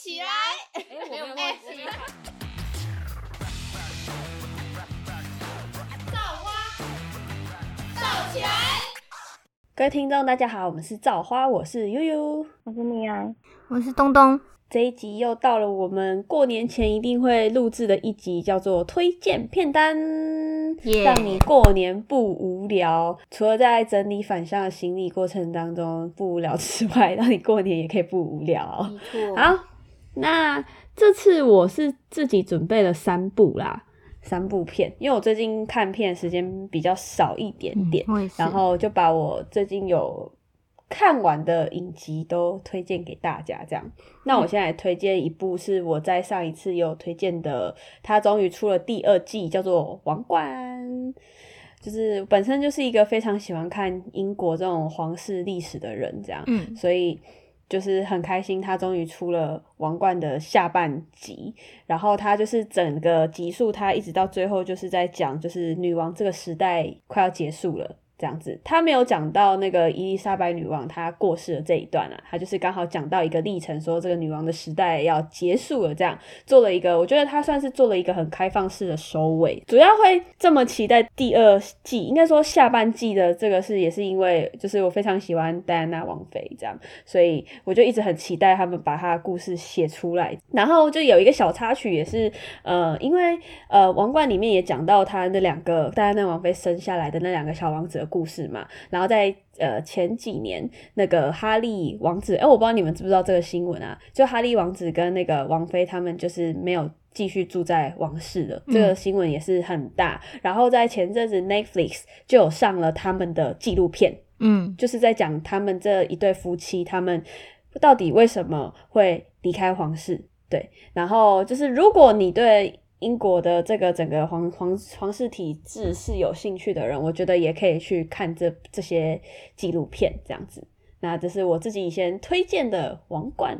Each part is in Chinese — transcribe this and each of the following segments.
起来！哎，没有默契。造花，造起来！各位听众，大家好，我们是造花，我是悠悠，我是米娅，我是东东。这一集又到了我们过年前一定会录制的一集，叫做推荐片单，让你过年不无聊。除了在整理返乡的行李过程当中不无聊之外，让你过年也可以不无聊。好，那这次我是自己准备了三部啦，三部片，因为我最近看片时间比较少一点点，然后就把我最近有。看完的影集都推荐给大家，这样。那我现在推荐一部是我在上一次有推荐的，它终于出了第二季，叫做《王冠》。就是本身就是一个非常喜欢看英国这种皇室历史的人，这样，嗯，所以就是很开心，他终于出了《王冠》的下半集。然后他就是整个集数，他一直到最后就是在讲，就是女王这个时代快要结束了。这样子，他没有讲到那个伊丽莎白女王她过世的这一段啊，他就是刚好讲到一个历程，说这个女王的时代要结束了，这样做了一个，我觉得他算是做了一个很开放式的收尾。主要会这么期待第二季，应该说下半季的这个是也是因为就是我非常喜欢戴安娜王妃这样，所以我就一直很期待他们把她的故事写出来。然后就有一个小插曲，也是呃，因为呃王冠里面也讲到他那两个戴安娜王妃生下来的那两个小王子。故事嘛，然后在呃前几年，那个哈利王子，哎，我不知道你们知不知道这个新闻啊？就哈利王子跟那个王妃他们就是没有继续住在王室了，这个新闻也是很大。然后在前阵子 Netflix 就有上了他们的纪录片，嗯，就是在讲他们这一对夫妻，他们到底为什么会离开皇室？对，然后就是如果你对。英国的这个整个皇皇皇室体制是有兴趣的人，我觉得也可以去看这这些纪录片这样子。那这是我自己以前推荐的《网管》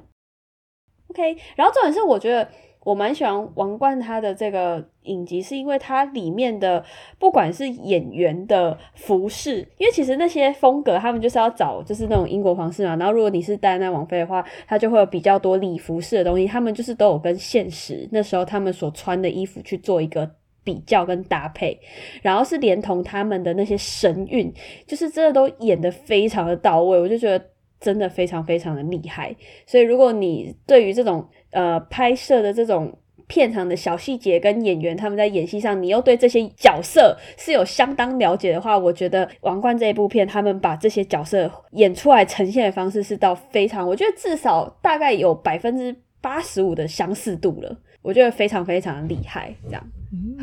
，OK。然后重点是我觉得。我蛮喜欢《王冠》它的这个影集，是因为它里面的不管是演员的服饰，因为其实那些风格他们就是要找就是那种英国皇室嘛。然后如果你是戴安娜王妃的话，它就会有比较多礼服饰的东西，他们就是都有跟现实那时候他们所穿的衣服去做一个比较跟搭配，然后是连同他们的那些神韵，就是真的都演的非常的到位，我就觉得真的非常非常的厉害。所以如果你对于这种呃，拍摄的这种片场的小细节跟演员他们在演戏上，你又对这些角色是有相当了解的话，我觉得《王冠》这一部片，他们把这些角色演出来呈现的方式是到非常，我觉得至少大概有百分之八十五的相似度了，我觉得非常非常厉害。这样，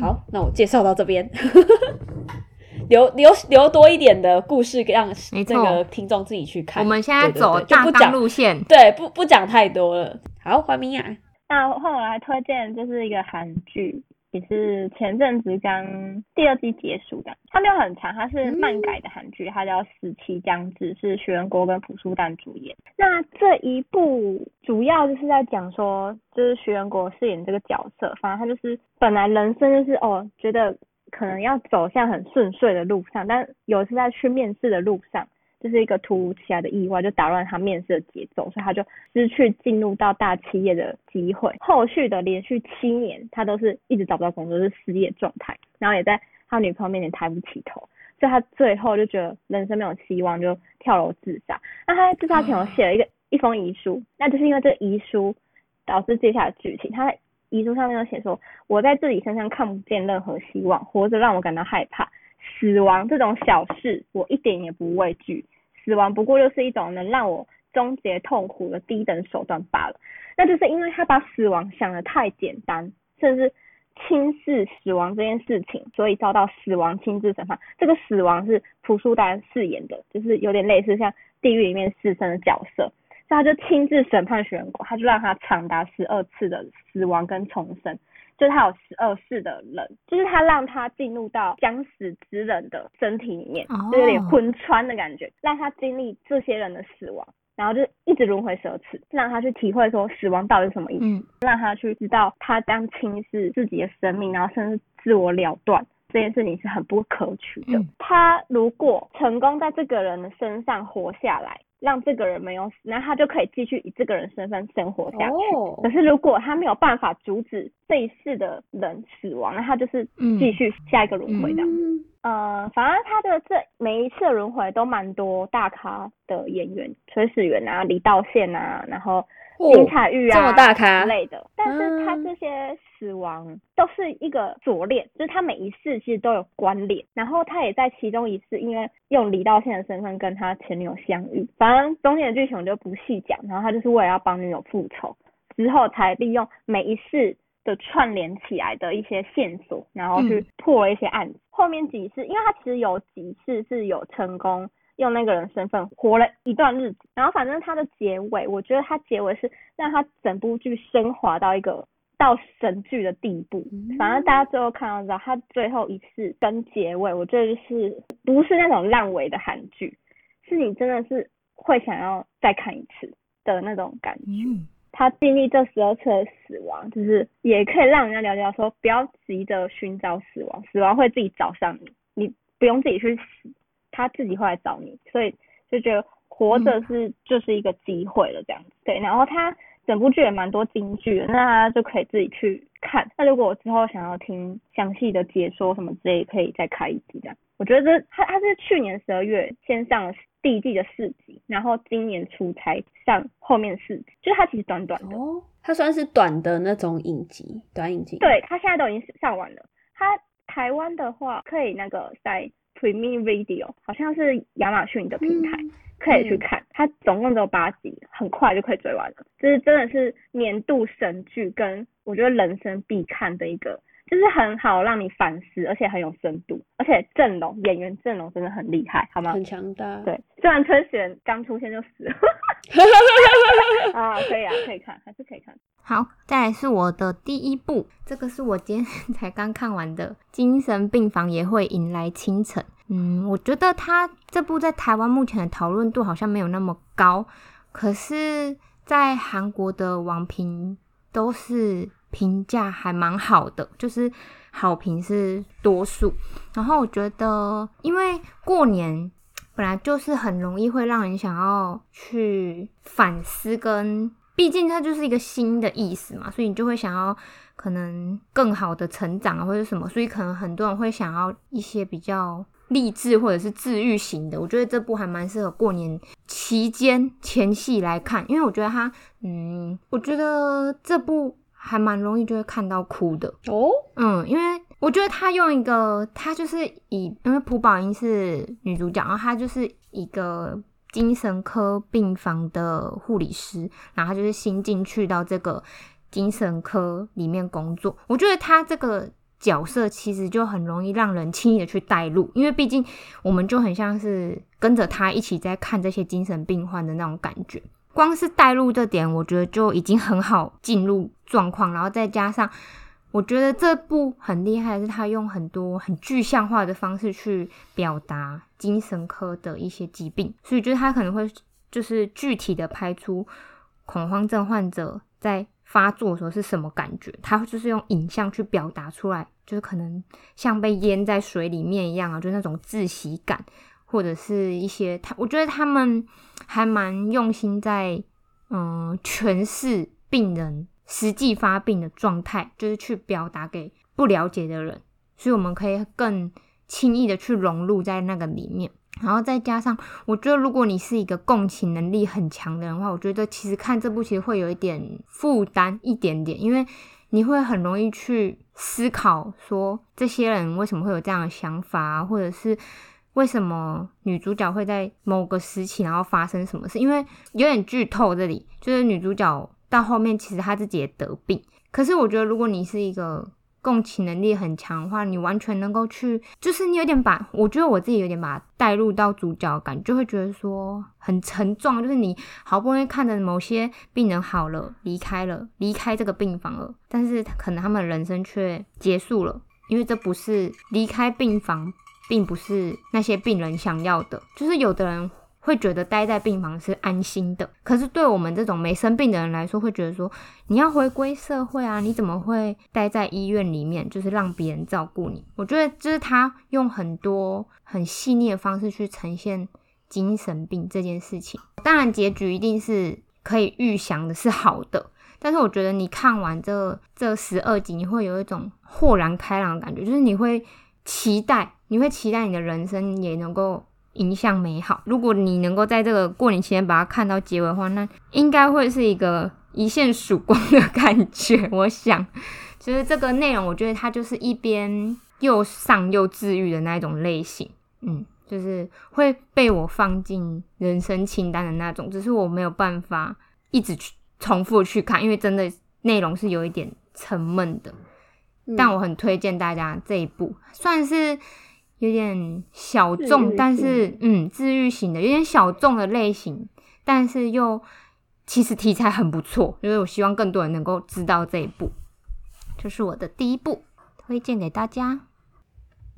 好，那我介绍到这边，留留留多一点的故事让这个听众自己去看。我们现在走大纲路线，对，不不讲太多了。好，欢迎啊！那换我来推荐，就是一个韩剧，也是前阵子刚第二季结束的。它没有很长，它是漫改的韩剧，它叫《死期将至》，是徐仁国跟朴树丹主演。那这一部主要就是在讲说，就是徐仁国饰演这个角色，反正他就是本来人生就是哦，觉得可能要走向很顺遂的路上，但有一次在去面试的路上。就是一个突如其来的意外，就打乱他面试的节奏，所以他就失去进入到大企业的机会。后续的连续七年，他都是一直找不到工作，是失业状态，然后也在他女朋友面前抬不起头，所以他最后就觉得人生没有希望，就跳楼自杀。那他在自杀前有写了一个一封遗书，那就是因为这个遗书导致接下来剧情。他在遗书上面有写说：“我在自己身上看不见任何希望，活着让我感到害怕。”死亡这种小事，我一点也不畏惧。死亡不过就是一种能让我终结痛苦的低等手段罢了。那就是因为他把死亡想得太简单，甚至轻视死亡这件事情，所以遭到死亡亲自审判。这个死亡是朴树丹饰演的，就是有点类似像地狱里面死神的角色，所以他就亲自审判选国，他就让他长达十二次的死亡跟重生。就是他有十二世的人，就是他让他进入到将死之人的身体里面，就有点魂穿的感觉，让他经历这些人的死亡，然后就一直轮回十二次，让他去体会说死亡到底是什么意思，让他去知道他将轻视自己的生命，然后甚至自我了断这件事情是很不可取的。他如果成功在这个人的身上活下来，让这个人没有死，那他就可以继续以这个人身份生活下去。哦可是如果他没有办法阻止这一世的人死亡，那他就是继续下一个轮回的。嗯呃，反正他的这每一次的轮回都蛮多大咖的演员，崔始源啊、李道宪啊，然后哦林采玉啊、这么大咖之类的。但是他嗯这些死亡都是一个锁链，就是他每一世其实都有关联。然后他也在其中一次，因为用李道宪的身份跟他前女友相遇，反正中间的剧情我就不细讲。然后他就是为了要帮女友复仇，之后才利用每一世的串联起来的一些线索，然后去嗯破了一些案子。后面几次，因为他其实有几次是有成功用那个人身份活了一段日子，然后反正它的结尾，我觉得它结尾是让它整部剧升华到一个到神剧的地步。反正大家最后看到知道，他最后一次跟结尾，我觉得就是不是那种烂尾的韩剧，是你真的是会想要再看一次的那种感觉。嗯，他经历这十二次的死亡，就是也可以让人家了解到说，不要急着寻找死亡，死亡会自己找上你，你不用自己去死，他自己会来找你，所以就觉得活着是、就是一个机会了这样子。对，然后他整部剧也蛮多金句的，那大家就可以自己去看。那如果我之后想要听详细的解说什么之类，可以再开一集这样。我觉得这他他是去年十二月先上了第一季的四集，然后今年初才上后面四集，就是它其实短短的。哦，它算是短的那种影集，短影集。，对，它现在都已经上完了。它台湾的话可以那个在 Premium Video，好像是亚马逊的平台。可以去看，它总共只有八集，很快就可以追完了。就是真的是年度神剧，跟我觉得人生必看的一个，就是很好让你反思，而且很有深度，而且阵容演员阵容真的很厉害，好吗？很强大。，对，虽然春雪刚出现就死了，啊，可以啊，可以看，还是可以看。好，再来是我的第一部，这个是我今天才刚看完的《精神病房也会迎来清晨》。嗯，我觉得它这部在台湾目前的讨论度好像没有那么高，可是，在韩国的网评都是评价还蛮好的，就是好评是多数。然后我觉得，因为过年本来就是很容易会让人想要去反思跟。毕竟它就是一个新的意思嘛，所以你就会想要可能更好的成长啊，或者什么，所以可能很多人会想要一些比较励志或者是治愈型的。我觉得这部还蛮适合过年期间前戏来看，因为我觉得它，嗯，我觉得这部还蛮容易就会看到哭的。哦，嗯，因为我觉得他用一个，他就是以，因为朴宝英是女主角，然后她就是一个精神科病房的护理师，然后她就是新进去到这个精神科里面工作。我觉得她这个角色其实就很容易让人轻易的去带入，因为毕竟我们就很像是跟着他一起在看这些精神病患的那种感觉。光是带入这点，我觉得就已经很好进入状况，然后再加上。我觉得这部很厉害是，他用很多很具象化的方式去表达精神科的一些疾病，所以就是他可能会就是具体的拍出恐慌症患者在发作的时候是什么感觉，他就是用影像去表达出来，就是可能像被淹在水里面一样啊，就那种窒息感，或者是一些他，我觉得他们还蛮用心在嗯诠释病人。实际发病的状态，就是去表达给不了解的人，所以我们可以更轻易的去融入在那个里面。然后再加上，我觉得如果你是一个共情能力很强的人的话，我觉得其实看这部其实会有一点负担，一点点，因为你会很容易去思考说这些人为什么会有这样的想法，或者是为什么女主角会在某个时期然后发生什么事？因为有点剧透，这里就是女主角。到后面，其实他自己也得病。可是我觉得，如果你是一个共情能力很强的话，你完全能够去，就是你有点把，我觉得我自己有点把带入到主角感，就会觉得说很沉重。就是你好不容易看着某些病人好了，离开了，离开这个病房了，但是可能他们人生却结束了，因为这不是离开病房，并不是那些病人想要的。就是有的人。会觉得待在病房是安心的，可是对我们这种没生病的人来说，会觉得说你要回归社会啊，你怎么会待在医院里面，就是让别人照顾你？我觉得就是他用很多很细腻的方式去呈现精神病这件事情。当然，结局一定是可以预想的是好的，但是我觉得你看完这这十二集，你会有一种豁然开朗的感觉，就是你会期待，你会期待你的人生也能够迎向美好。如果你能够在这个过年期间把它看到结尾的话，那应该会是一个一线曙光的感觉。我想，就是这个内容，我觉得它就是一边又上又治愈的那一种类型，嗯。就是会被我放进人生清单的那种，只是我没有办法一直去重复去看，因为真的内容是有一点沉闷的。但我很推荐大家这一部，算是有点小众，但是嗯，治愈型的，有点小众的类型，但是又其实题材很不错，因为我希望更多人能够知道这一部，就是我的第一部推荐给大家。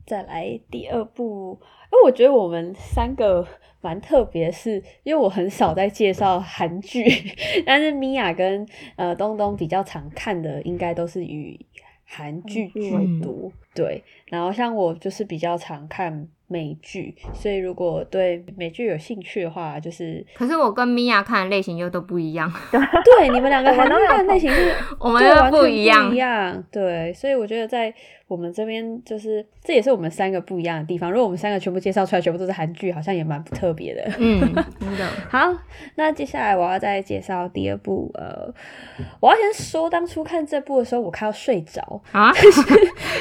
再来第二部。哎，我觉得我们三个蛮特别，是因为我很少在介绍韩剧，但是米娅跟呃东东比较常看的，应该都是以韩剧居多。对，然后像我就是比较常看。美剧，所以如果对美剧有兴趣的话，就是。可是我跟米娅看的类型又都不一样。对，你们两个看的类型是，我们又不一样。一样，对，所以我觉得在我们这边，就是这也是我们三个不一样的地方。如果我们三个全部介绍出来，全部都是韩剧，好像也蛮不特别的。嗯，真的。好，那接下来我要再介绍第二部。呃，我要先说，当初看这部的时候，我看到睡着啊。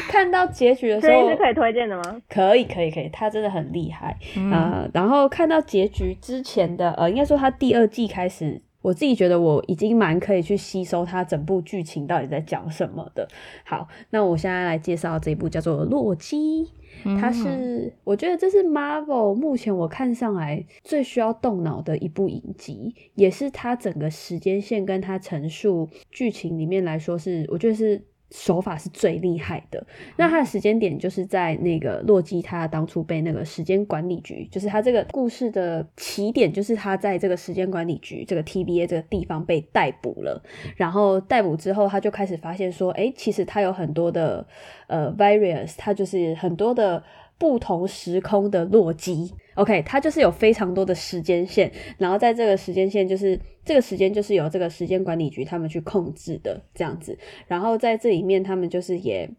看到结局的时候，是可以推荐的吗？可以，可以，可以。他真的很厉害啊！然后看到结局之前的，呃，应该说他第二季开始，我自己觉得我已经蛮可以去吸收他整部剧情到底在讲什么的。好，那我现在来介绍这一部叫做《洛基》，它是我觉得这是 Marvel 目前我看上来最需要动脑的一部影集，也是它整个时间线跟它陈述剧情里面来说是，我觉得是。手法是最厉害的。那他的时间点就是在那个洛基，他当初被那个时间管理局，就是他这个故事的起点，就是他在这个时间管理局这个 TBA 这个地方被逮捕了。然后逮捕之后，他就开始发现说，哎，其实他有很多的呃 various，他就是很多的。不同时空的洛基，OK，它就是有非常多的时间线，然后在这个时间线，就是这个时间就是由这个时间管理局他们去控制的这样子，然后在这里面，他们就是也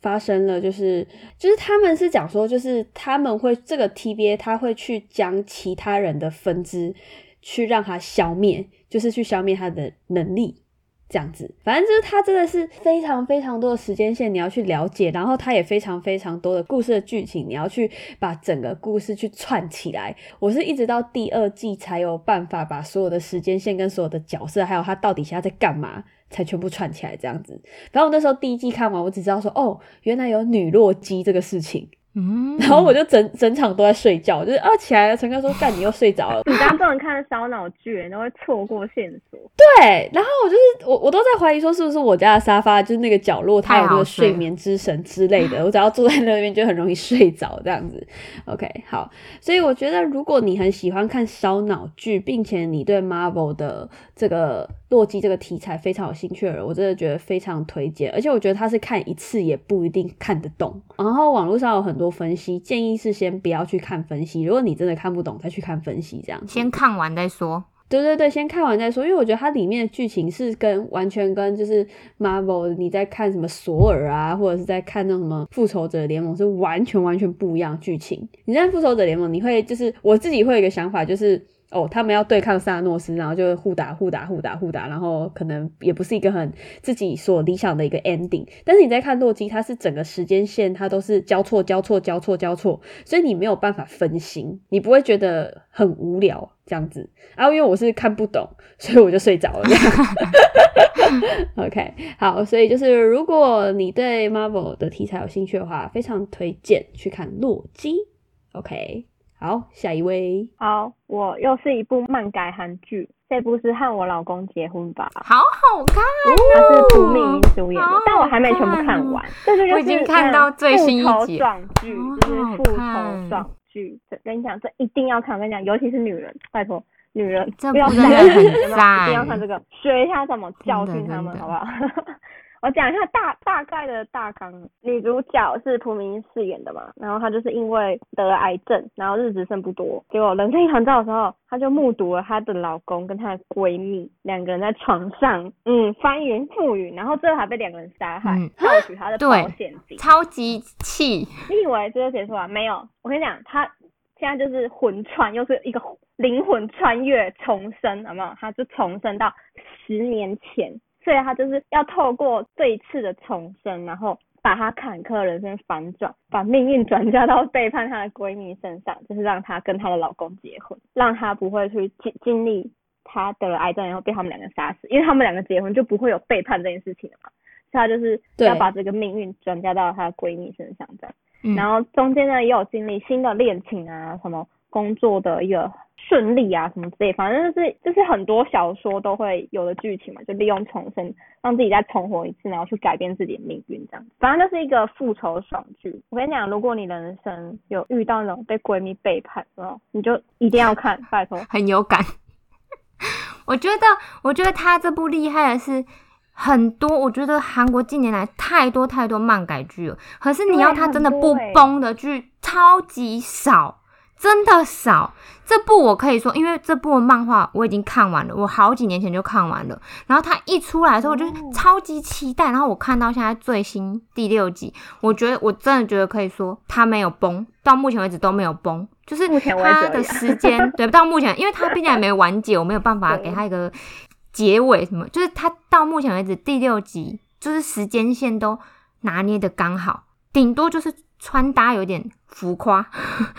发生了，就是就是他们是讲说，就是他们会这个 TBA 他会去将其他人的分支去让他消灭，就是去消灭他的能力。这样子，反正就是它真的是非常非常多的时间线你要去了解，然后它也非常非常多的故事的剧情你要去把整个故事去串起来。我是一直到第二季才有办法把所有的时间线跟所有的角色，还有他到底现在在干嘛，才全部串起来这样子。然后我那时候第一季看完，我只知道说，哦，原来有女洛基这个事情。嗯，然后我就整整场都在睡觉，就是啊起来了，陈哥说干你又睡着了。你当众人看烧脑剧，都会错过线索。对，然后我就是我我都在怀疑说是不是我家的沙发就是那个角落它有那个睡眠之神之类的，我只要坐在那边就很容易睡着这样子。OK，好，所以我觉得如果你很喜欢看烧脑剧，并且你对 Marvel 的这个洛基这个题材非常有兴趣的人，我真的觉得非常推荐。而且我觉得他是看一次也不一定看得懂。然后网络上有很多分析，建议是先不要去看分析。如果你真的看不懂，再去看分析，这样先看完再说。对对对，先看完再说。因为我觉得它里面的剧情是跟完全跟就是 Marvel 你在看什么索尔啊，或者是在看那什么复仇者联盟是完全完全不一样剧情。你在复仇者联盟，你会就是我自己会有一个想法，就是。哦，他们要对抗萨诺斯，然后就互打互打互打互打，然后可能也不是一个很自己所理想的一个 ending。但是你在看洛基，它是整个时间线，它都是交错交错交错交错，所以你没有办法分心，你不会觉得很无聊这样子。然后因为我是看不懂，所以我就睡着了。OK，好，所以就是如果你对 Marvel 的题材有兴趣的话，非常推荐去看洛基。OK。好，下一位。好，我又是一部漫改韩剧，这部是和我老公结婚吧。好好看，哦它是朴敏英主演的，但我还没全部看完。这就是已看到最新一集。复仇壮剧，就是复仇爽剧。跟你讲，这一定要看。我跟你讲，尤其是女人，拜托，女人不要看，一定要看这个，学一下怎么教训他们，好不好？我讲一下大大概的大纲。女主角是朴明饰演的嘛，然后她就是因为得了癌症，然后日子剩不多，结果人生一团糟的时候，她就目睹了她的老公跟她的闺蜜两个人在床上，嗯，翻云覆雨，然后最后还被两个人杀害，盗取她的 保险金，超级气。你以为这就结束了？没有，我跟你讲，她现在就是魂穿，又是一个灵魂穿越重生，好不好？她就重生到十年前。所以她就是要透过这一次的重生，然后把她坎坷人生反转，把命运转嫁到背叛她的闺蜜身上，就是让她跟她的老公结婚，让她不会去经经历她得了癌症然后被他们两个杀死，因为他们两个结婚就不会有背叛这件事情了嘛。所以她就是要把这个命运转嫁到她的闺蜜身上这样。然后中间呢也有经历新的恋情啊，什么工作的一个。顺利啊，什么之类，反正就是就是很多小说都会有的剧情嘛，就利用重生让自己再重活一次，然后去改变自己的命运这样。反正就是一个复仇爽剧。我跟你讲，如果你人生有遇到那种被闺蜜背叛，哦，你就一定要看，拜托，很有感。我觉得，我觉得他这部厉害的是很多，我觉得韩国近年来太多太多漫改剧了，可是你要他真的不崩的剧超级少。真的少，这部我可以说，因为这部漫画我已经看完了，我好几年前就看完了。然后它一出来的时候，我就超级期待。然后我看到现在最新第六集，我觉得我真的觉得可以说它没有崩，到目前为止都没有崩。就是它的时间，对，到目前，因为它毕竟还没完结，我没有办法给它一个结尾什么。就是它到目前为止第六集，就是时间线都拿捏的刚好，顶多就是。穿搭有点浮夸，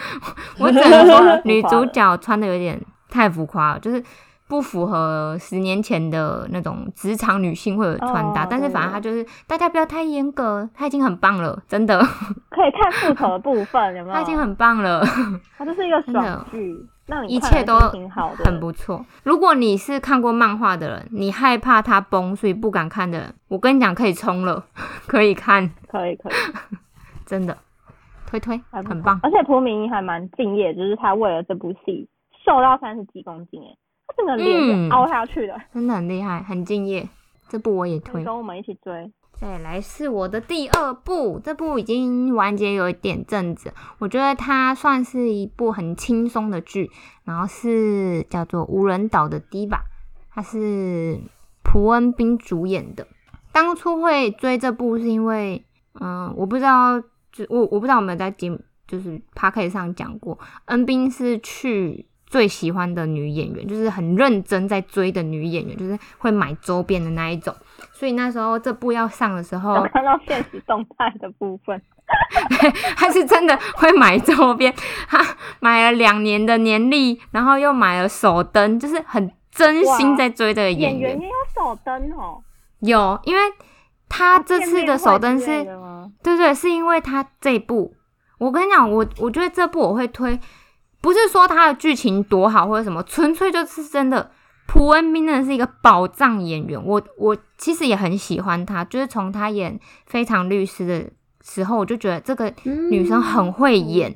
我只能说女主角穿的有点太浮夸了，就是不符合十年前的那种职场女性会有穿搭。但是反正她就是大家不要太严格，她已经很棒了，真的。可以看复仇的部分，有没有？她已经很棒了，她就是一个爽剧，让一切都挺好的，很不错。如果你是看过漫画的人，你害怕它崩，所以不敢看的人，我跟你讲，可以冲了，可以看，可以可以，真的。推推很棒，而且蒲明英还蛮敬业，就是他为了这部戏瘦到三十几公斤，哎，他整个脸凹下去的，真的很厉害，很敬业。这部我也推，跟我们一起追。再来是我的第二部，这部已经完结有一点阵子，我觉得它算是一部很轻松的剧，然后是叫做《无人岛的 Diva》，它是蒲恩斌主演的。当初会追这部是因为，嗯，我不知道。就我我不知道有没有在节目就是 p a r k 上讲过，恩斌是去最喜欢的女演员，就是很认真在追的女演员，就是会买周边的那一种。所以那时候这部要上的时候，看到现实动态的部分，他是真的会买周边，他买了两年的年历，然后又买了手灯，就是很真心在追这个演员。演员也有手灯哦，有，因为。他这次的首登是，对对，是因为他这部，我跟你讲，我我觉得这部我会推，不是说他的剧情多好或者什么，纯粹就是真的，朴恩斌真的是一个宝藏演员，我我其实也很喜欢他，就是从他演《非常律师》的时候，我就觉得这个女生很会演。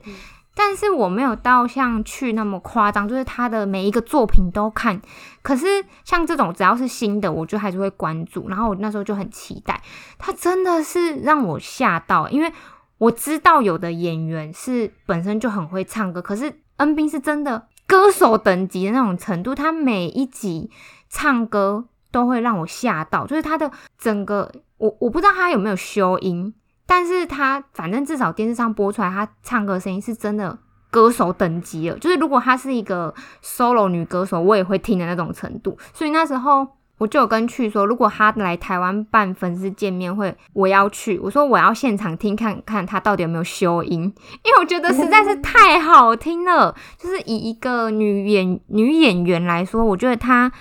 但是我没有到像去那么夸张，就是他的每一个作品都看。可是像这种只要是新的，我就还是会关注。然后我那时候就很期待，他真的是让我吓到，因为我知道有的演员是本身就很会唱歌，可是恩斌是真的歌手等级的那种程度，他每一集唱歌都会让我吓到，就是他的整个，我我不知道他有没有修音。但是他反正至少电视上播出来，他唱歌声音是真的歌手等级了。就是如果她是一个 solo 女歌手，我也会听的那种程度。所以那时候我就有跟去说，如果她来台湾办粉丝见面会，我要去。我说我要现场听看看她到底有没有修音，因为我觉得实在是太好听了。就是以一个女演女演员来说，我觉得她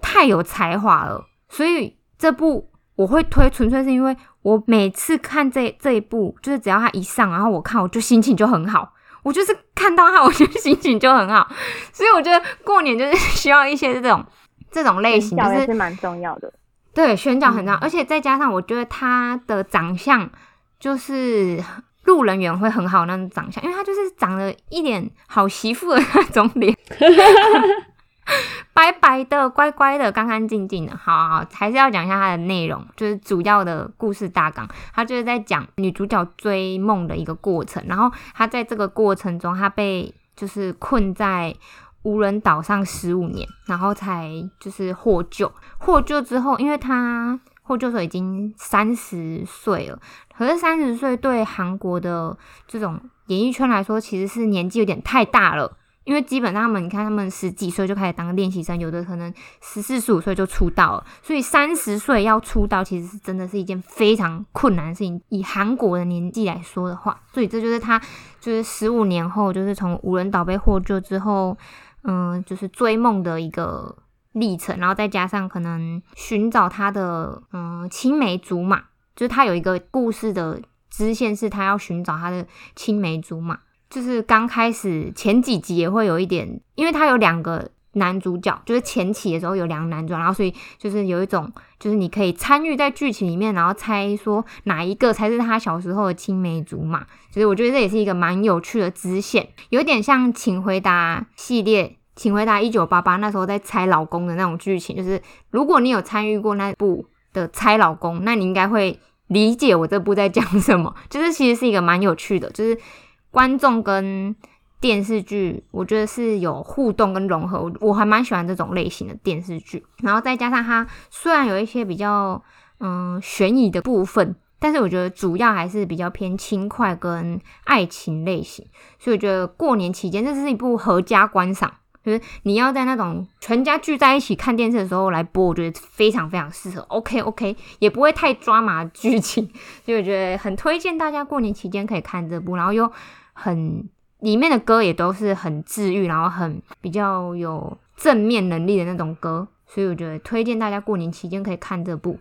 太有才华了。所以这部我会推，纯粹是因为。我每次看这这一部，就是只要他一上，然后我看，我就心情就很好。我就是看到他，我就心情就很好。所以我觉得过年就是需要一些这种这种类型，就是蛮重要的。对，选角很重要，而且再加上我觉得他的长相就是路人缘会很好那种长相，因为他就是长得一脸好媳妇的那种脸。白白的、乖乖的、干干净净的。好，还是要讲一下它的内容，就是主要的故事大纲。它就是在讲女主角追梦的一个过程，然后她在这个过程中，她被就是困在无人岛上十五年，然后才就是获救。获救之后，因为她获救时候已经三十岁了，可是三十岁对韩国的这种演艺圈来说，其实是年纪有点太大了。因为基本上他们，你看他们十几岁就开始当练习生，有的可能十四十五岁就出道了，所以三十岁要出道，其实是真的是一件非常困难的事情。以韩国的年纪来说的话，所以这就是他就是十五年后，就是从无人岛被获救之后，嗯，就是追梦的一个历程，然后再加上可能寻找他的嗯青梅竹马，就是他有一个故事的支线，是他要寻找他的青梅竹马。就是刚开始前几集也会有一点，因为他有两个男主角，就是前期的时候有两个男主角，然后所以就是有一种，就是你可以参与在剧情里面，然后猜说哪一个才是他小时候的青梅竹马。所以我觉得这也是一个蛮有趣的支线，有点像《请回答》系列，《请回答一九八八》那时候在猜老公的那种剧情。就是如果你有参与过那部的猜老公，那你应该会理解我这部在讲什么。就是其实是一个蛮有趣的，就是。观众跟电视剧，我觉得是有互动跟融合，我还蛮喜欢这种类型的电视剧。然后再加上它虽然有一些比较嗯悬疑的部分，但是我觉得主要还是比较偏轻快跟爱情类型。所以我觉得过年期间这是一部合家观赏，就是你要在那种全家聚在一起看电视的时候来播，我觉得非常非常适合。OK OK，也不会太抓马剧情，所以我觉得很推荐大家过年期间可以看这部，然后又。很里面的歌也都是很治愈，然后很比较有正面能力的那种歌，所以我觉得推荐大家过年期间可以看这部。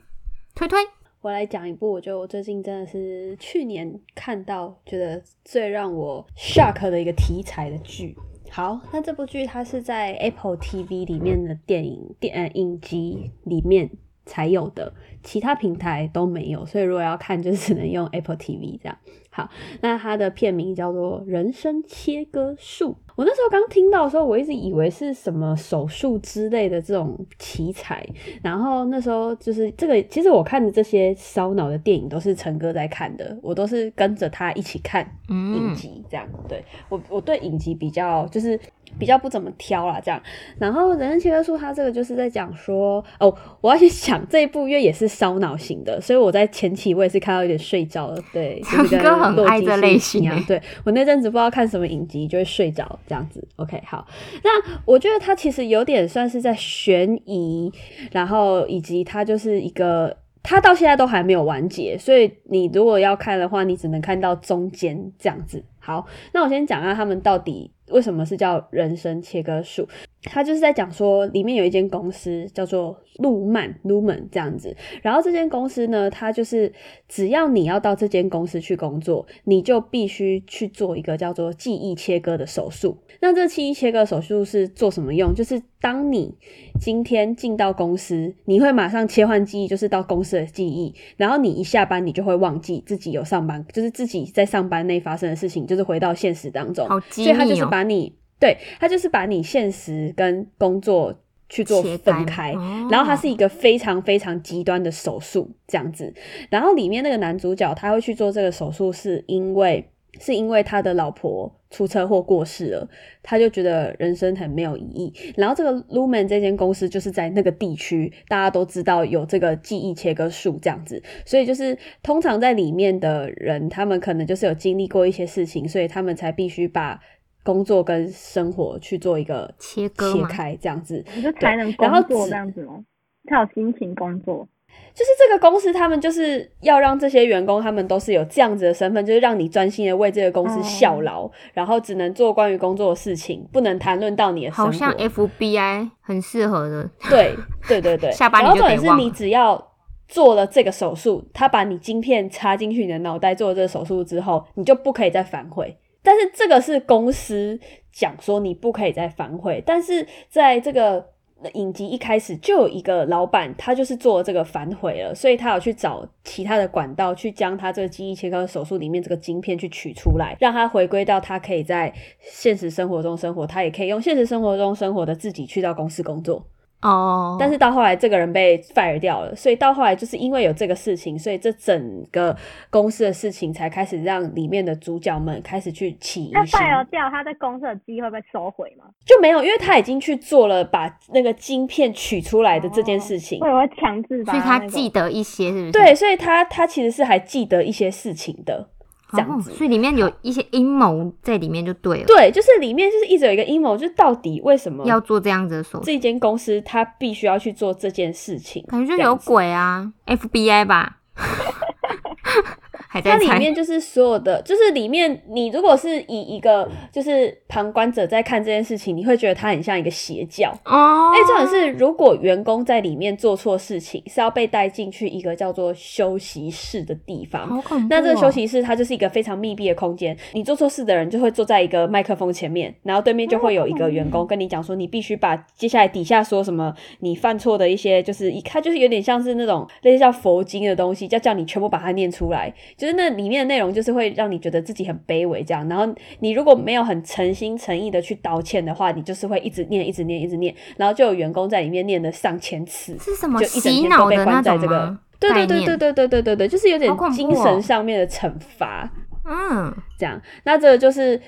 推推，我来讲一部，我觉得我最近真的是去年看到觉得最让我 shock 的一个题材的剧。好，那这部剧它是在 Apple TV 里面的电影电呃影集里面才有的，其他平台都没有，所以如果要看就只能用 Apple TV 这样。好，那它的片名叫做《人生切割术》。我那时候刚听到的时候，我一直以为是什么手术之类的这种奇才。然后那时候就是这个，其实我看的这些烧脑的电影都是陈哥在看的，我都是跟着他一起看影集这样。对我，我对影集比较就是。比较不怎么挑啦，这样。然后《人生切割术》它这个就是在讲说，哦，我要去想这一部，因为也是烧脑型的，所以我在前期我也是看到有点睡着了。对，陈哥很爱这类型啊。对我那阵子不知道看什么影集就会睡着这样子。OK，好，那我觉得它其实有点算是在悬疑，然后以及它就是一个，它到现在都还没有完结，所以你如果要看的话，你只能看到中间这样子。好，那我先讲下他们到底。为什么是叫人生切割术？他就是在讲说，里面有一间公司叫做路曼 （Lumen） 这样子。然后这间公司呢，它就是只要你要到这间公司去工作，你就必须去做一个叫做记忆切割的手术。那这记忆切割手术是做什么用？就是当你今天进到公司，你会马上切换记忆，就是到公司的记忆。然后你一下班，你就会忘记自己有上班，就是自己在上班内发生的事情，就是回到现实当中。所以他就是把你。对，他就是把你现实跟工作去做分开，然后它是一个非常非常极端的手术这样子。然后里面那个男主角他会去做这个手术，是因为是因为他的老婆出车祸过世了，他就觉得人生很没有意义。然后这个 Lumen 这间公司就是在那个地区，大家都知道有这个记忆切割术这样子，所以就是通常在里面的人，他们可能就是有经历过一些事情，所以他们才必须把。工作跟生活去做一个切割、切开这样子，你就才能工作这样子吗？才有心情工作。就是这个公司，他们就是要让这些员工，他们都是有这样子的身份，就是让你专心的为这个公司效劳，然后只能做关于工作的事情，不能谈论到你的生活。好像 FBI 很适合的。对对对对，下班然后重点是你只要做了这个手术，他把你晶片插进去你的脑袋，做了这个手术之后，你就不可以再反悔。但是这个是公司讲说你不可以再反悔，但是在这个影集一开始就有一个老板，他就是做这个反悔了，所以他有去找其他的管道去将他这个记忆切割手术里面这个晶片去取出来，让他回归到他可以在现实生活中生活，他也可以用现实生活中生活的自己去到公司工作。哦，但是到后来这个人被 fire 掉了，所以到后来就是因为有这个事情，所以这整个公司的事情才开始让里面的主角们开始去起疑那。fire 掉他在公司的机会被收回吗？就没有，因为他已经去做了把那个晶片取出来的这件事情。我以为强制把所以他记得一些，是不是？对，所以他他其实是还记得一些事情的，这样哦，子。所以里面有一些阴谋在里面就对了，对，就是里面就是一直有一个阴谋，就是到底为什么要做这样子的手术，这间公司它必须要去做这件事情？感觉就有鬼啊，FBI 吧，还在猜，它里面就是所有的，就是里面你如果是以一个就是旁观者在看这件事情，你会觉得它很像一个邪教。哦，哎，重点是，如果员工在里面做错事情，是要被带进去一个叫做休息室的地方。好恐怖哦，那这个休息室它就是一个非常密闭的空间，你做错事的人就会坐在一个麦克风前面，然后对面就会有一个员工跟你讲说，你必须把接下来底下说什么你犯错的一些，就是一它就是有点像是那种类似叫佛经的东西，叫叫你全部把它念出来，就是那里面的内容就是会让你觉得自己很卑微这样，然后你如果没有很诚心诚意的去道歉的话，你就是会一直念一直念一直念，然后就有员工在里面念了上千次，是什么就一整洗天都被脑的那关在这个种吗？对对对对对对对对对，就是有点精神哦上面的惩罚。嗯，这样，那这个就是这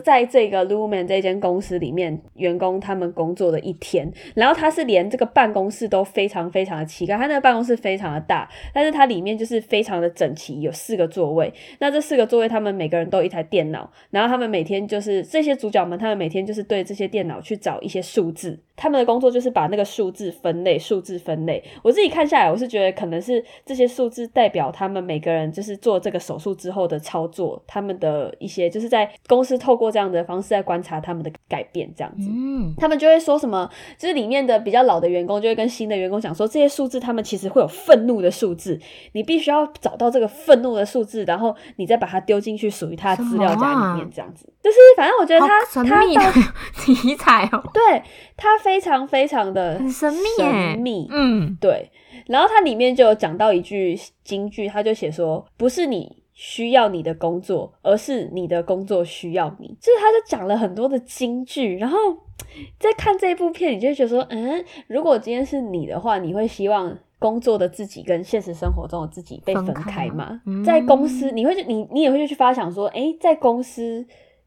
在这个 Lumen 这间公司里面，员工他们工作的一天，然后他是连这个办公室都非常非常的奇怪，他那个办公室非常的大，但是它里面就是非常的整齐，有四个座位，那这四个座位他们每个人都有一台电脑，然后他们每天就是这些主角们，他们每天就是对这些电脑去找一些数字，他们的工作就是把那个数字分类，数字分类。我自己看下来，我是觉得可能是这些数字代表他们每个人就是做这个手术之后的操作，他们的一些就是在公司透过这样的方式在观察他们的改变，这样子。嗯，他们就会说什么，就是里面的比较老的员工就会跟新的员工讲说，这些数字他们其实会有愤怒的数字，你必须要找到这个愤怒的数字，然后你再把它丢进去属于他的资料夹里面，这样子。就是反正我觉得好他神他到秘的 题材哦，对他非常非常的神秘神秘。嗯，对，然后它里面就有讲到一句金句，他就写说，不是你需要你的工作，而是你的工作需要你。就是他就讲了很多的金句，然后在看这部片，你就会觉得说，嗯，如果今天是你的话，你会希望。工作的自己跟现实生活中的自己被分分开开吗？嗯在公司，你会去你你也会去发想说，诶，在公司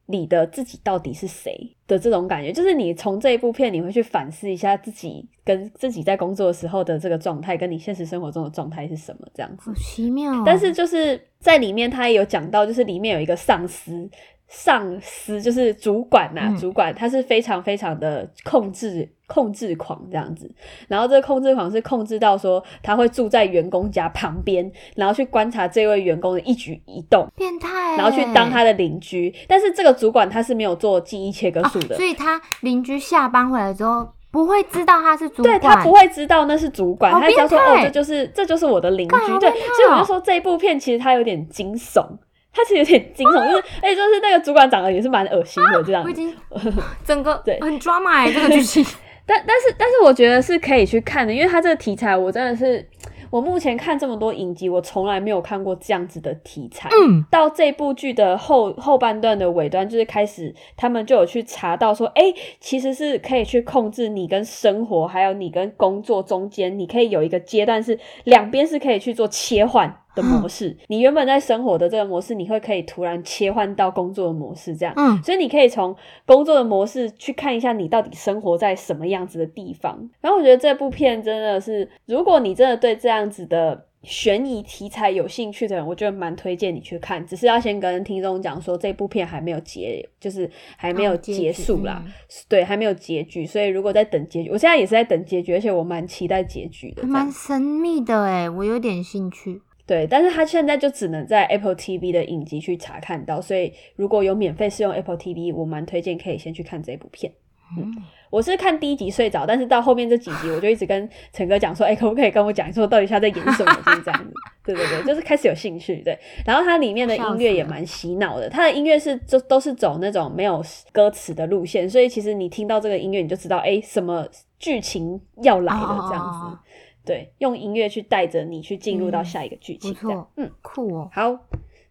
里的自己到底是谁的这种感觉，就是你从这一部片，你会去反思一下自己跟自己在工作的时候的这个状态，跟你现实生活中的状态是什么这样子好。奇妙哦。但是就是在里面，他也有讲到，就是里面有一个上司，上司就是主管呐、嗯。主管他是非常非常的控制控制狂这样子。然后这个控制狂是控制到说，他会住在员工家旁边，然后去观察这位员工的一举一动。变态。欸，然后去当他的邻居，但是这个主管他是没有做记忆切割术的，哦所以他邻居下班回来之后不会知道他是主管。对管，他不会知道那是主管，他只要说哦，这就是这就是我的邻居，对，所以我就哦。说这一部片其实它有点惊悚，它其实有点惊悚，就是 哎就是那个主管长得也是蛮恶心的这样。我已子，经 整个对。很 drama 哎、这个剧情。但但是但是我觉得是可以去看的，因为他这个题材我真的是我目前看这么多影集，我从来没有看过这样子的题材，嗯，到这部剧的后后半段的尾端，就是开始他们就有去查到说，哎、其实是可以去控制你跟生活还有你跟工作中间，你可以有一个阶段是两边是可以去做切换的模式。你原本在生活的这个模式，你会可以突然切换到工作的模式，这样。嗯所以你可以从工作的模式去看一下你到底生活在什么样子的地方。然后我觉得这部片真的是，如果你真的对这样子的悬疑题材有兴趣的人，我觉得蛮推荐你去看。只是要先跟听众讲说，这部片还没有结，就是还没有哦结束啦，嗯对，还没有结局。所以如果在等结局，我现在也是在等结局，而且我蛮期待结局的。蛮神秘的哎，我有点兴趣。对，但是它现在就只能在 Apple TV 的影集去查看到，所以如果有免费试用 Apple TV，我蛮推荐可以先去看这部片。嗯，我是看第一集睡着，但是到后面这几集，我就一直跟陈哥讲说，哎、可不可以跟我讲说到底他在演什么？就是这样子。对对对，就是开始有兴趣。对，然后它里面的音乐也蛮洗脑的，它的音乐是就都是走那种没有歌词的路线，所以其实你听到这个音乐，你就知道，哎、什么剧情要来了这样子。哦对，用音乐去带着你去进入到下一个剧情。不这样错，嗯，酷哦。好，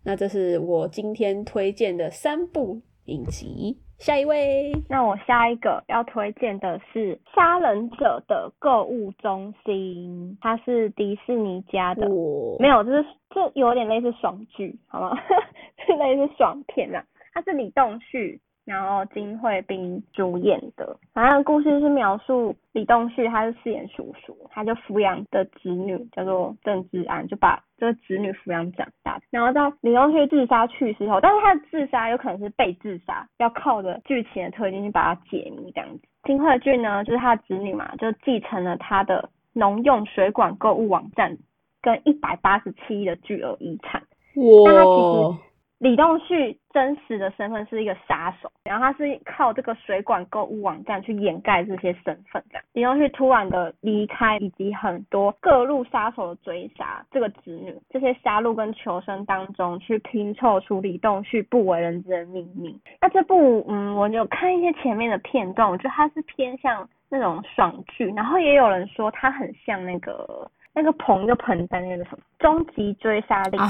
那这是我今天推荐的三部影集。下一位，那我下一个要推荐的是《杀人者的购物中心》，它是迪士尼家的，我没有，就是这有点类似爽剧，好吗？是类似爽片啊。它是李栋旭，然后金惠彬主演的。反正故事是描述李栋旭，他是饰演叔叔，他就抚养的侄女叫做郑智安，就把这个侄女抚养长大。然后到李栋旭自杀去世后，但是他的自杀有可能是被自杀，要靠着剧情的推进去把它解谜这样子。金惠俊呢，就是他的侄女嘛，就继承了他的农用水管购物网站跟一百八十七亿的巨额遗产。那他其我实李栋旭真实的身份是一个杀手，然后他是靠这个水管购物网站去掩盖这些身份，的。李栋旭突然的离开，以及很多各路杀手的追杀这个侄女，这些杀戮跟求生当中，去拼凑出李栋旭不为人知的秘密。那这部，嗯，我有看一些前面的片段，我觉得它是偏向那种爽剧，然后也有人说它很像那个那个捧一个盆栽那个什么终极追杀令。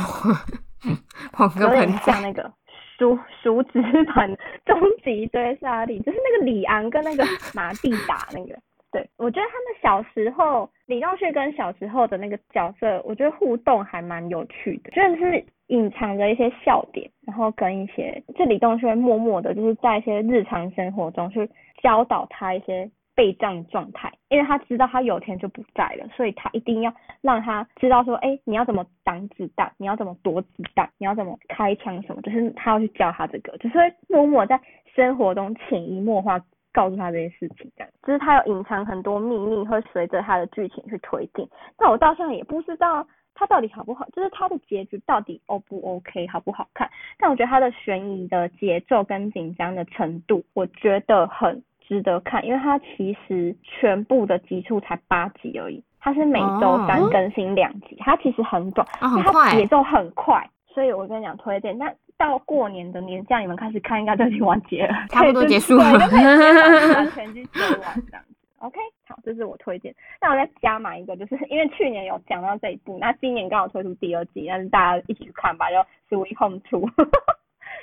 哦，捧个有点盆，像那个熟熟纸版终极追杀令，就是那个李昂跟那个马蒂达那个。对，我觉得他们小时候李栋旭跟小时候的那个角色，我觉得互动还蛮有趣的，就是隐藏着一些笑点，然后跟一些这李栋旭会默默的，就是在一些日常生活中去教导他一些备战状态，因为他知道他有天就不在了，所以他一定要让他知道说，哎，你要怎么挡子弹，你要怎么躲子弹，你要怎么开枪什么，就是他要去教他这个，就是默默在生活中潜移默化告诉他这些事情，这样，就是他有隐藏很多秘密，会随着他的剧情去推进。但我到现在也不知道他到底好不好，就是他的结局到底 O 不 OK，好不好看？但我觉得他的悬疑的节奏跟紧张的程度，我觉得很值得看，因为它其实全部的集数才八集而已，它是每周三哦更新两集，它其实很短，它节，奏很快，所以我跟你讲推荐。那到过年的年假，你们开始看应该都已经完结了，差不多结束了，完全去追 完这样子。OK，好，这是我推荐。那我再加码一个，就是因为去年有讲到这一部，那今年刚好推出第二季，但是大家一起去看吧，就 Sweet Home Two，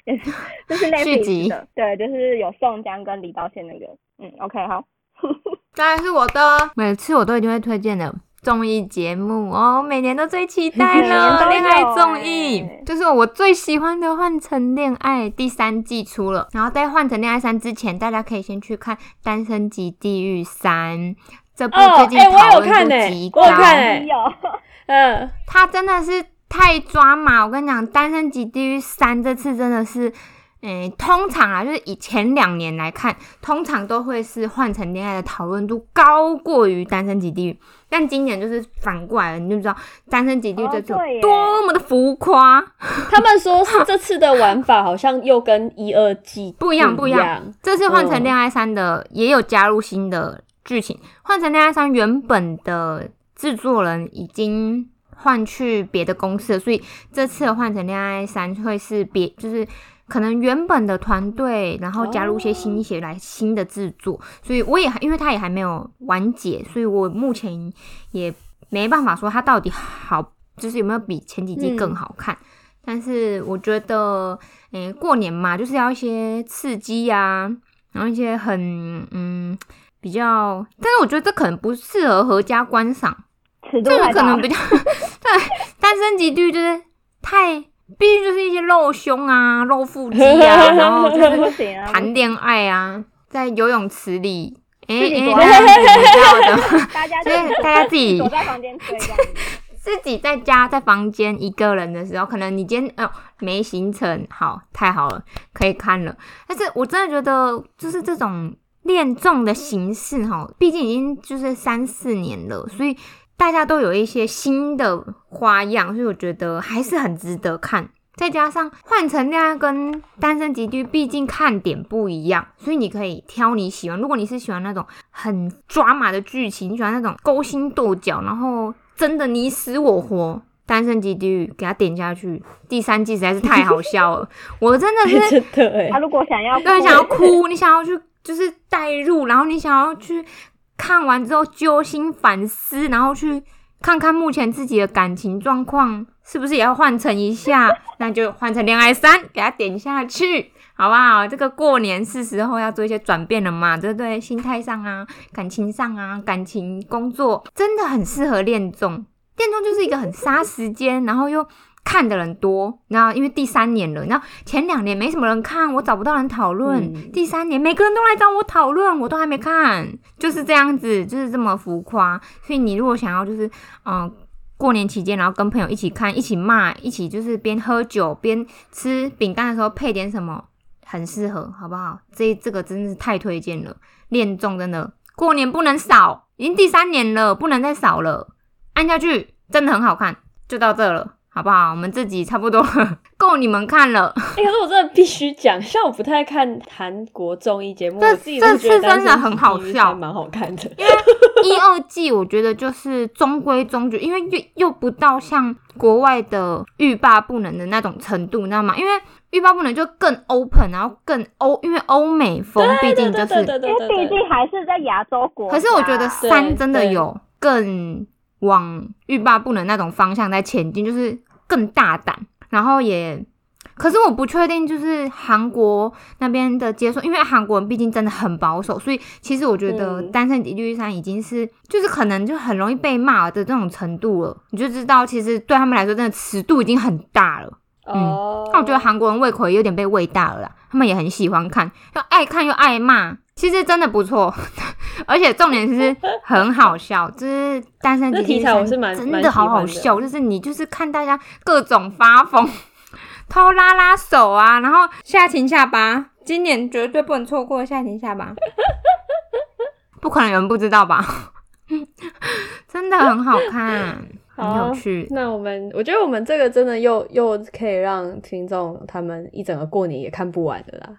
也是就是续集 Netflix 的，对，就是有宋江跟李道宪那个，嗯，OK，好。当然是我的，每次我都一定会推荐的。综艺节目哦，每年都最期待 每年了。恋爱综艺欸就是我最喜欢的《换成恋爱》第三季出了，然后在《换成恋爱三》之前，大家可以先去看《单身级地狱三》这部哦最近讨论有看欸度极高。我有看欸有，嗯，它真的是太抓马！我跟你讲，《单身级地狱三》这次真的是，诶、通常啊，就是以前两年来看，通常都会是换成恋爱的讨论度高过于《单身级地狱》，但今年就是反过来了，你就知道《单身级地狱》这次多么的浮夸。他们说这次的玩法好像又跟一二季 不一样不不一样这次换成恋爱三的、也有加入新的剧情，换成恋爱三原本的制作人已经换去别的公司，所以这次的换成恋爱三会是别就是。可能原本的团队，然后加入一些新血来新的制作，所以我也因为它也还没有完结，所以我目前也没办法说它到底好，就是有没有比前几季更好看。但是我觉得，诶、过年嘛，就是要一些刺激呀、然后一些很嗯比较，但是我觉得这可能不适合合家观赏，尺度这个太大了可能比较对单身级地狱就是太，必须就是一些露胸啊、露腹肌啊，然后就是谈恋爱啊，在游泳池里，诶、诶。大家自己躲在房间。自己在家在房间一个人的时候，可能你今天哦没行程，好太好了，可以看了。但是我真的觉得，就是这种恋综的形式哈，毕竟已经就是三四年了，所以大家都有一些新的花样，所以我觉得还是很值得看。再加上换成恋爱跟单身级地狱，毕竟看点不一样，所以你可以挑你喜欢。如果你是喜欢那种很抓马的剧情，你喜欢那种勾心斗角，然后真的你死我活，单身级地狱给他点下去。第三季实在是太好笑了，我真的是 真的哎他，如果想要对，想要哭，你想要去就是代入，然后你想要去看完之后揪心反思，然后去看看目前自己的感情状况是不是也要换成一下，那就换成恋爱三，给他点下去，好不好？这个过年是时候要做一些转变了嘛，对不对？心态上啊，感情上啊，感情、工作真的很适合恋综。恋综就是一个很杀时间，然后又。看的人多，然后因为第三年了，然后前两年没什么人看，我找不到人讨论。第三年每个人都来找我讨论，我都还没看，就是这样子，就是这么浮夸。所以你如果想要就是嗯过年期间，然后跟朋友一起看，一起骂，一起就是边喝酒边吃饼干的时候配点什么，很适合，好不好？这这个真的是太推荐了，恋综真的过年不能少，已经第三年了，不能再少了，按下去真的很好看，就到这了。好不好？我们自己差不多 够你们看了。哎，可是我真的必须讲，像我不太看韩国综艺节目，这这次真的很好笑，蛮好看的。因为一二季我觉得就是中规中矩，因为又又不到像国外的欲罢不能的那种程度，你知道吗？因为欲罢不能就更 open，然后更欧，因为欧美风，毕竟就是因为毕竟还是在亚洲国。可是我觉得三真的有更。往欲罢不能那种方向在前进，就是更大胆，然后也，可是我不确定，就是韩国那边的接受，因为韩国人毕竟真的很保守，所以其实我觉得《单身级绿衫》已经是，就是可能就很容易被骂的这种程度了，你就知道，其实对他们来说，真的尺度已经很大了。嗯，那我觉得韩国人胃口也有点被喂大了啦，他们也很喜欢看，又爱看又爱骂。其实真的不错，而且重点是很好笑，就是单身题材我是蛮真的好好笑，就是你就是看大家各种发疯，偷拉拉手啊，然后下情下巴，今年绝对不能错过下情下巴，不可能有人不知道吧？真的很好看。很有趣。那我们，我觉得我们这个真的又又可以让听众他们一整个过年也看不完的啦。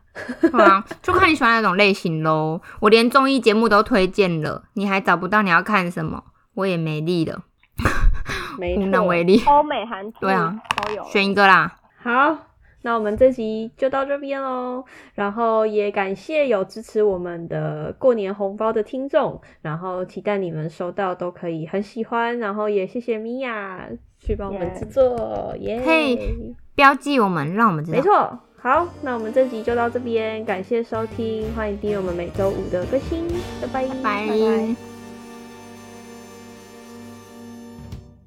好啊，就看你喜欢哪种类型喽。我连综艺节目都推荐了，你还找不到你要看什么，我也没力了，无能为力。欧美韩对啊，都有，选一个啦。好。那我们这集就到这边喽，然后也感谢有支持我们的过年红包的听众，然后期待你们收到都可以很喜欢，然后也谢谢米娅去帮我们制作，耶！可以标记我们，让我们知道。没错，好，那我们这集就到这边，感谢收听，欢迎订阅我们每周五的更新，拜拜拜拜。